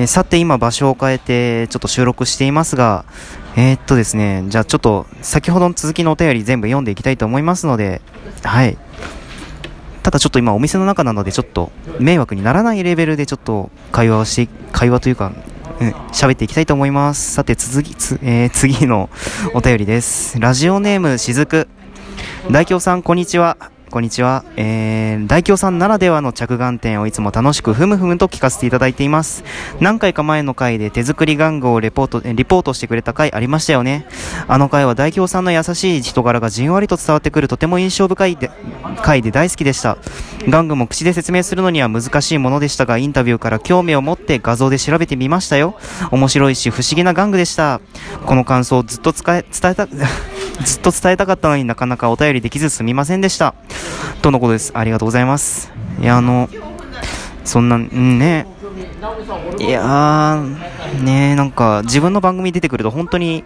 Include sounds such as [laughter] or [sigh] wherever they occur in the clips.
えー、さて今場所を変えてちょっと収録していますが、えー、っとですね、じゃあちょっと先ほどの続きのお便り全部読んでいきたいと思いますので、はい。ただちょっと今お店の中なのでちょっと迷惑にならないレベルでちょっと会話をして、会話というか、うん、喋っていきたいと思います。さて続き、つ、えー、[laughs] 次のお便りです。ラジオネームしずく。大京さん、こんにちは。こんにちは。えー、大京さんならではの着眼点をいつも楽しくふむふむと聞かせていただいています。何回か前の回で手作り玩具をレポート、リポートしてくれた回ありましたよね。あの回は大京さんの優しい人柄がじんわりと伝わってくるとても印象深いで回で大好きでした。玩具も口で説明するのには難しいものでしたが、インタビューから興味を持って画像で調べてみましたよ。面白いし不思議な玩具でした。この感想をずっと伝え、伝えた、[laughs] ずっと伝えたかったのになかなかお便りできずすみませんでした。とのことです。ありがとうございます。いや、あの、そんな、んね、いやー、ねなんか自分の番組出てくると本当に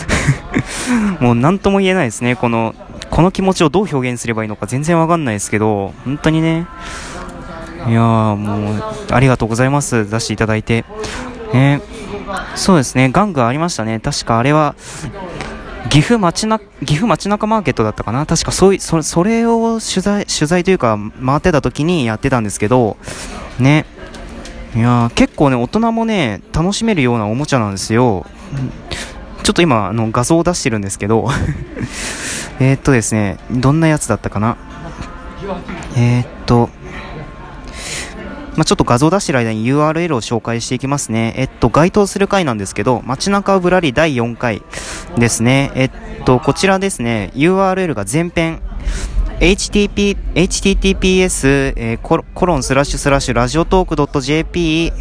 [laughs] もう何とも言えないですね。この、この気持ちをどう表現すればいいのか全然わかんないですけど、本当にね、いやーもう、ありがとうございます。出していただいて。ね、そうですね、玩具ありましたね。確かあれは、岐阜街な、岐阜街中マーケットだったかな？確かそうい、そそれを取材、取材というか回ってた時にやってたんですけど、ね。いや結構ね、大人もね、楽しめるようなおもちゃなんですよ。ちょっと今、あの、画像を出してるんですけど [laughs] えっとですね、どんなやつだったかな？えー、っと、まあ、ちょっと画像出してる間に URL を紹介していきますね。えっと、該当する回なんですけど、街中ぶらり第4回ですね。えっと、こちらですね、URL が前編、http、https、えー、コロンスラッシュスラッシュラジオトーク .jp、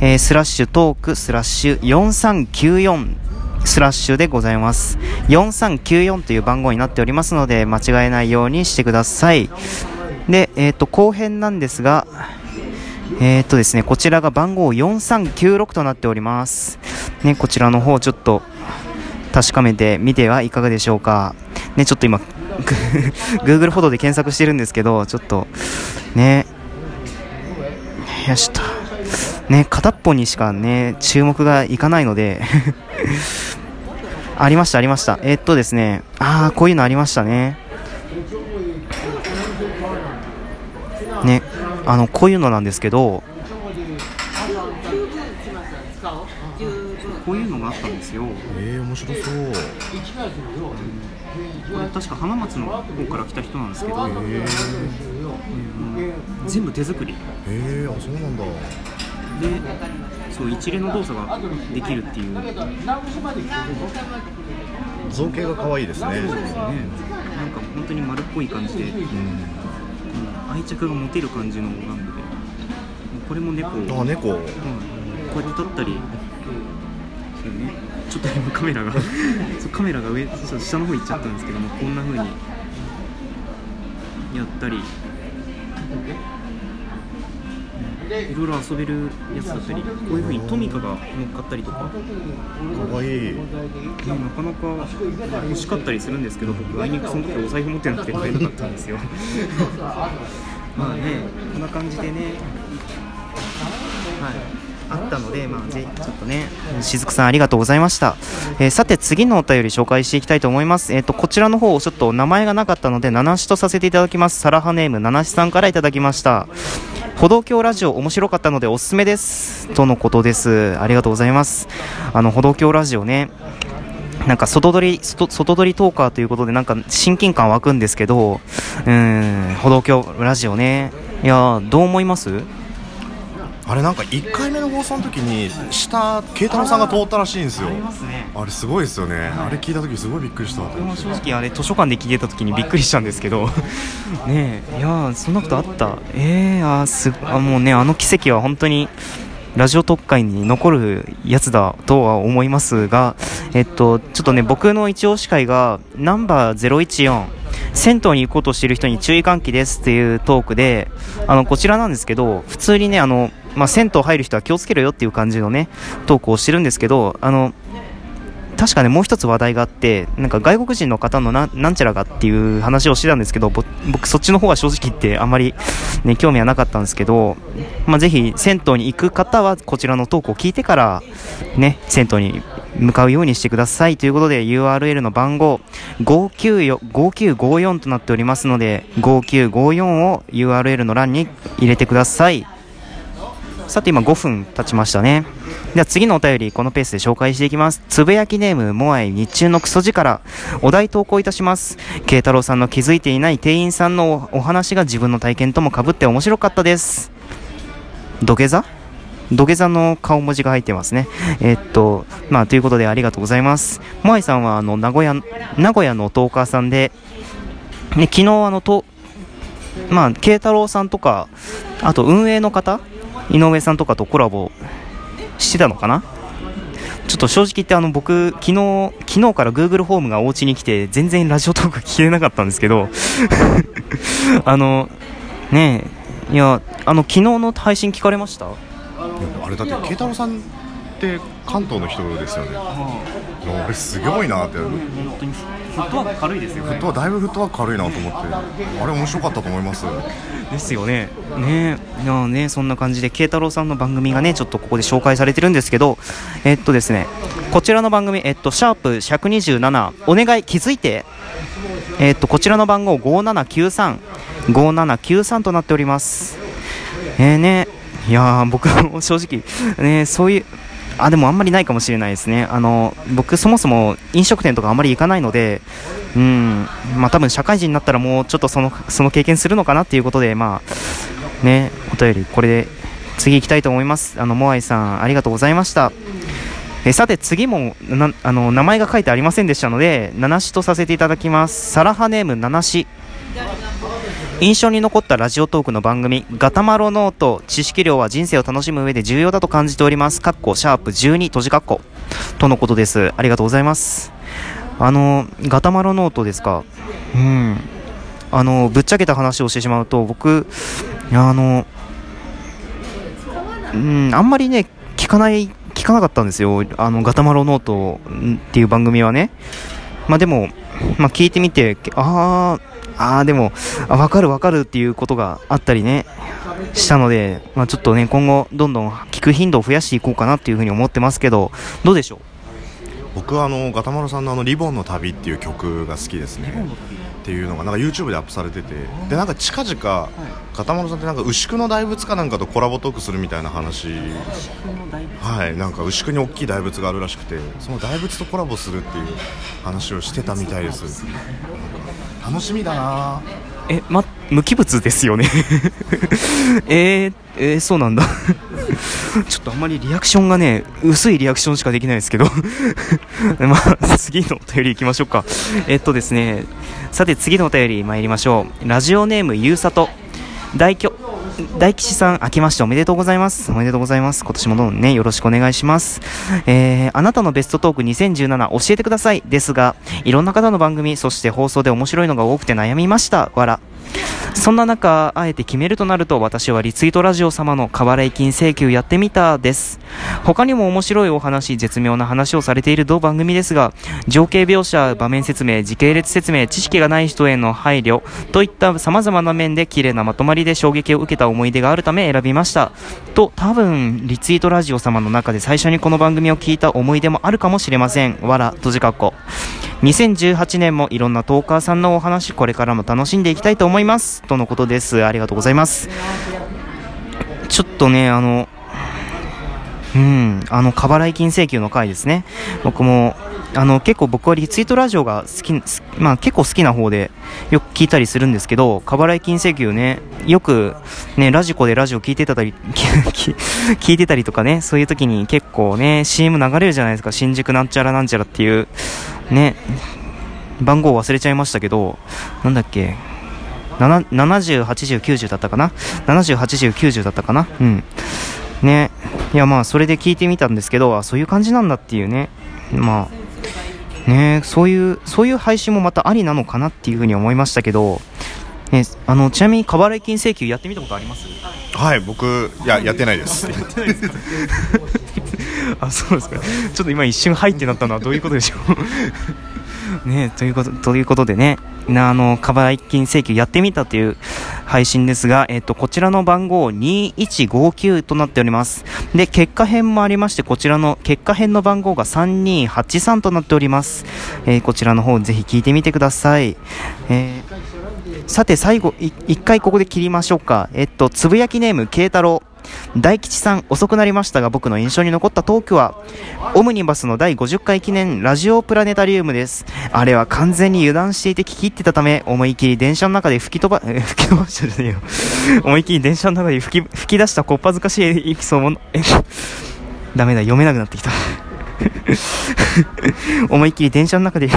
えー、スラッシュトークスラッシュ4394スラッシュでございます。4394という番号になっておりますので、間違えないようにしてください。で、えっ、ー、と、後編なんですが、えー、とですね、こちらが番号4396となっております。ね、こちらの方ちょっと確かめてみてはいかがでしょうか。ね、ちょっと今、[laughs] Google フォトで検索してるんですけど、ちょっと、ね、よしと。ね、片っぽにしかね、注目がいかないので [laughs] ありました、ありました。えー、っとですね、ああ、こういうのありましたね。ね、あのこういうのなんですけどこういうのがあったんですよえー、面白そうこれ確か浜松の方から来た人なんですけど、えー、全部手作り。えー、あそうなんだ。でそう一連の動作ができるっていう。造形が可愛いですね。そうですね。なんか本当に丸っこい感じで、うん。愛着が持てる感じの玩具で。これも猫。あ猫、うん、こうやって立ったり。そうねちょっと今カメラが [laughs] カメラが上下の方行っちゃったんですけどもこんな風にやったり。いろいろ遊べるやつだったりこういうふうにトミカが乗っかったりとか。かわいい、ね、なかなか欲しかったりするんですけど僕あいにくその時お財布持ってなくて買えなかったんですよ。[laughs] まあねこんな感じでね。はいあったので、まあ、ぜちょっとね、しずくさんありがとうございました。えー、さて、次のお便り紹介していきたいと思います。えっ、ー、と、こちらの方、ちょっと名前がなかったので、七しとさせていただきます。サラハネーム、七しさんからいただきました。歩道橋ラジオ面白かったのでおすすめです。とのことです。ありがとうございます。あの、歩道橋ラジオね、なんか外取り、外取りトーカーということでなんか親近感湧くんですけど、うん、歩道橋ラジオね。いやどう思います？あれなんか1回目の放送の時に下慶太郎さんが通ったらしいんですよ。あれすごいですよね、あれ聞いた時すごいびっくりした正直あれ図書館で聞いてた時にびっくりしたんですけど。[laughs] ねえいやそんなことあった。ええー、あすあもうねあの奇跡は本当にラジオ特会に残るやつだとは思いますが、えっと、ちょっとね、僕の一押し会が、ナンバー014、銭湯に行こうとしている人に注意喚起ですっていうトークで、あの、こちらなんですけど、普通にね、あの、まあ、銭湯入る人は気をつけろよっていう感じのね、トークをしてるんですけど、あの、確かね、もう一つ話題があって、なんか外国人の方のななんちゃらがっていう話をしてたんですけど、僕、そっちの方は正直言ってあんまり、ね、興味はなかったんですけど、まあ、ぜひ銭湯に行く方はこちらのトークを聞いてから、ね、銭湯に向かうようにしてください。ということで URL の番号5954となっておりますので5954を URL の欄に入れてください。さて今5分経ちましたね。では次のお便りこのペースで紹介していきます。つぶやきネームモアイ日中のクソ力お題投稿いたします。慶太郎さんの気づいていない店員さんのお話が自分の体験ともかぶって面白かったです。土下座？土下座の顔文字が入ってますね。えー、っと、まあ、ということでありがとうございます。モアイさんは、あの、名古屋、名古屋のトーカーさんで、ね、昨日、あの、と、まあ、慶太郎さんとか、あと運営の方井上さんとかとコラボしてたのかな？ちょっと正直言ってあの僕昨日昨日から Google ホームがお家に来て全然ラジオトーク聞けなかったんですけど [laughs] あのねえいやあの昨日の配信聞かれました？あれだって慶太郎さんって関東の人ですよね。俺すごいなって。本当にフットワーク軽いですよね。フットワだいぶフットワーク軽いなと思って。あれ面白かったと思います。ですよね。ね。いやねそんな感じで慶太郎さんの番組がねちょっとここで紹介されてるんですけどえっとですねこちらの番組えっとシャープ127お願い気づいて。えっとこちらの番号5793 5793となっております。えーね。いや僕も正直ねそういうあでもあんまりないかもしれないですね。あの僕そもそも飲食店とかあんまり行かないのでうん。まあ多分社会人になったらもうちょっとそのその経験するのかなっていうことでまあねお便りこれで次行きたいと思います。あのモアイさんありがとうございました。えさて次もなあの名前が書いてありませんでしたので七しとさせていただきます。サラハネーム七し印象に残ったラジオトークの番組、ガタマロノート、知識量は人生を楽しむ上で重要だと感じております。かっこ、シャープ12、閉じかっこ。とのことです。ありがとうございます。あの、ガタマロノートですか？うん。あの、ぶっちゃけた話をしてしまうと、僕、あの、うん、あんまりね、聞かない、聞かなかったんですよ。あの、ガタマロノートっていう番組はね。まあでも、まあ聞いてみて、ああ、ああ、でも、あ、わかるわかるっていうことがあったりね、したので、まあちょっとね、今後、どんどん聞く頻度を増やしていこうかなっていうふうに思ってますけど、どうでしょう？僕はあのガタマロさんのあのリボンの旅っていう曲が好きですね。っていうのがなんか YouTube でアップされててでなんか近々、はい、片丸さんってなんか牛久の大仏かなんかとコラボトークするみたいな話。はいなんか牛久に大きい大仏があるらしくてその大仏とコラボするっていう話をしてたみたいです。楽しみだな。えま無機物ですよね。[laughs] えー、えー、そうなんだ。[laughs] ちょっとあんまりリアクションがね薄いリアクションしかできないですけど。[laughs] まあ次のお便りいきましょうか。えっとですね。さて次のお便り参りましょう。ラジオネームゆうさと。大巨大吉さん、明けましておめでとうございます。おめでとうございます。今年もどうもね、よろしくお願いします。えー、あなたのベストトーク2017教えてください。ですが、いろんな方の番組、そして放送で面白いのが多くて悩みました。わら。そんな中、あえて決めるとなると、私はリツイートラジオ様の過払い金請求やってみたです。他にも面白いお話、絶妙な話をされている同番組ですが、情景描写、場面説明、時系列説明、知識がない人への配慮といった様々な面で綺麗なまとまりで衝撃を受けた思い出があるため選びました。と、多分、リツイートラジオ様の中で最初にこの番組を聞いた思い出もあるかもしれません。わら、閉じかっこ。2018年もいろんなトーカーさんのお話、これからも楽しんでいきたいと思います。とのことです。ありがとうございます。ちょっとね、あの、うん、あの、過払い金請求の回ですね。僕も、あの、結構僕はリツイートラジオが好き、まあ結構好きな方でよく聞いたりするんですけど、過払い金請求ね、よくね、ラジコでラジオ聞いてたり、[laughs] 聞いてたりとかね、そういう時に結構ね、CM 流れるじゃないですか。新宿なんちゃらなんちゃらっていう、ね、番号忘れちゃいましたけど、なんだっけ、70、80、90だったかな ?70、80、90だったかな？うん。ね。いや、まあ、それで聞いてみたんですけど、あ、そういう感じなんだっていうね。まあ、ね、そういう、そういう配信もまたありなのかなっていうふうに思いましたけど、ね、あの、ちなみに、過払い金請求やってみたことあります？はい、僕、いや、やってないです。[laughs] あそうですか。ちょっと今一瞬「はい」ってなったのはどういうことでしょう？[laughs] ねということということでねなあの、過払い金請求やってみたという配信ですが、えっと、こちらの番号2159となっております。で、結果編もありまして、こちらの結果編の番号が3283となっております。えー、こちらの方ぜひ聞いてみてください。えー、さて最後、一回ここで切りましょうか。えっと、つぶやきネーム、慶太郎。大吉さん、遅くなりましたが僕の印象に残ったトークは、オムニバスの第50回記念ラジオプラネタリウムです。あれは完全に油断していて聞き入ってたため、思い切り電車の中で吹き飛ば、え、[laughs] 吹き飛ばしたじゃねえよ。[laughs] 思い切り電車の中で吹き、吹き出したこっぱずかしいエピソードえ、[laughs] ダメだ、読めなくなってきた。思いっきり電車の中で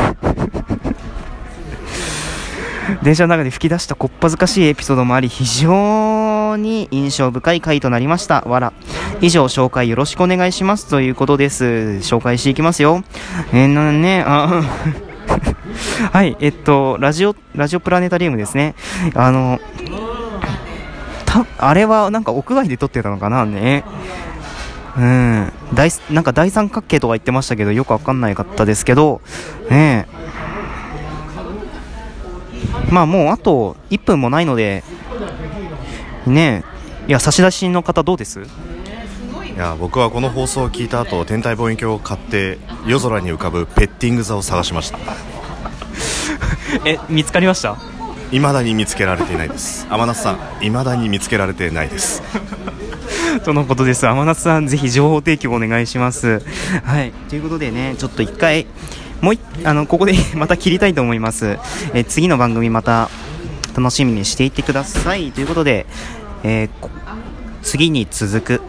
[laughs] 電車の中で吹き出したこっぱずかしいエピソードもあり非常に印象深い回となりましたわら以上紹介よろしくお願いしますということです紹介していきますよえー、なねあ [laughs] はい、えっと、ラジオ、ラジオプラネタリウムですね。あの、た、あれはなんか屋外で撮ってたのかなね。うん。大、なんか大三角形とか言ってましたけど、よくわかんないかったですけど、ねまあもうあと1分もないので、ねいや、差出人の方どうです？いや僕はこの放送を聞いた後天体望遠鏡を買って夜空に浮かぶペッティング座を探しました。[laughs] え見つかりました？未だに見つけられていないです。天夏さん未だに見つけられてないです。[laughs] とのことです。天夏さんぜひ情報提供お願いします。はい。ということでねちょっと一回もうあのここで [laughs] また切りたいと思います、え次の番組また楽しみにしていてください。ということで、えー、次に続く